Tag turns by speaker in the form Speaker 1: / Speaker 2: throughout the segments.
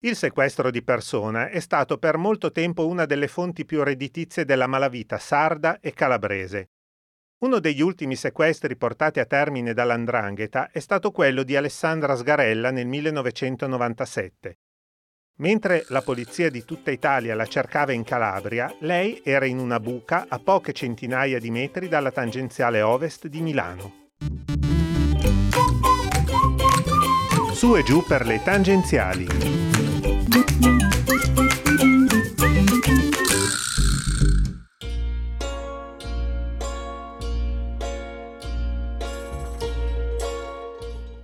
Speaker 1: Il sequestro di persona è stato per molto tempo una delle fonti più redditizie della malavita sarda e calabrese. Uno degli ultimi sequestri portati a termine dall'Andrangheta è stato quello di Alessandra Sgarella nel 1997. Mentre la polizia di tutta Italia la cercava in Calabria, lei era in una buca a poche centinaia di metri dalla tangenziale ovest di Milano. Su e giù per le tangenziali.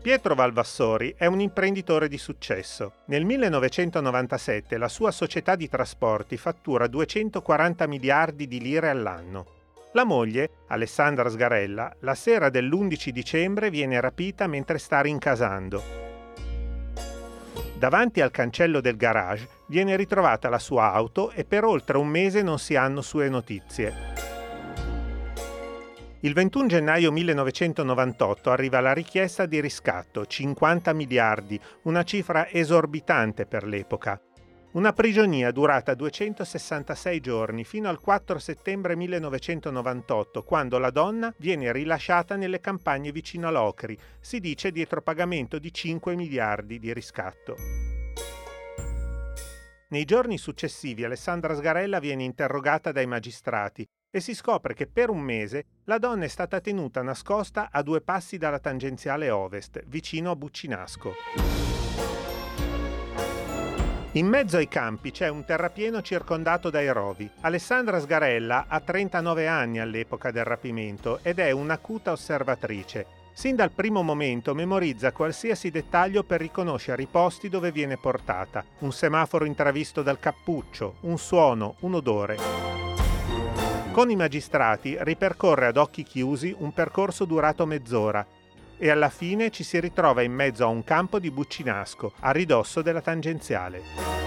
Speaker 1: Pietro Valvassori è un imprenditore di successo. Nel 1997 la sua società di trasporti fattura 240 miliardi di lire all'anno. La moglie, Alessandra Sgarella, la sera dell'11 dicembre viene rapita mentre sta rincasando. Davanti al cancello del garage viene ritrovata la sua auto e per oltre un mese non si hanno sue notizie. Il 21 gennaio 1998 arriva la richiesta di riscatto, 50 miliardi, una cifra esorbitante per l'epoca. Una prigionia durata 266 giorni fino al 4 settembre 1998, quando la donna viene rilasciata nelle campagne vicino a Locri, si dice dietro pagamento di 5 miliardi di riscatto. Nei giorni successivi Alessandra Sgarella viene interrogata dai magistrati e si scopre che per un mese la donna è stata tenuta nascosta a due passi dalla tangenziale ovest, vicino a Buccinasco. In mezzo ai campi c'è un terrapieno circondato dai rovi. Alessandra Sgarella ha 39 anni all'epoca del rapimento ed è un'acuta osservatrice. Sin dal primo momento memorizza qualsiasi dettaglio per riconoscere i posti dove viene portata. Un semaforo intravisto dal cappuccio, un suono, un odore. Con i magistrati ripercorre ad occhi chiusi un percorso durato mezz'ora e alla fine ci si ritrova in mezzo a un campo di Buccinasco, a ridosso della tangenziale.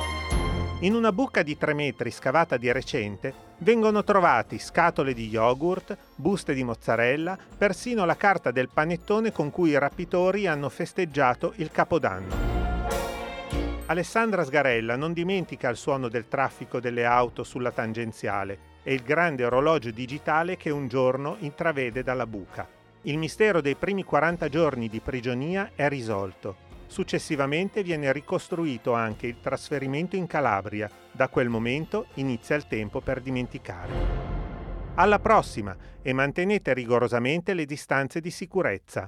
Speaker 1: In una buca di tre metri scavata di recente vengono trovati scatole di yogurt, buste di mozzarella, persino la carta del panettone con cui i rapitori hanno festeggiato il Capodanno. Alessandra Sgarella non dimentica il suono del traffico delle auto sulla tangenziale e il grande orologio digitale che un giorno intravede dalla buca. Il mistero dei primi 40 giorni di prigionia è risolto. Successivamente viene ricostruito anche il trasferimento in Calabria. Da quel momento inizia il tempo per dimenticare. Alla prossima e mantenete rigorosamente le distanze di sicurezza.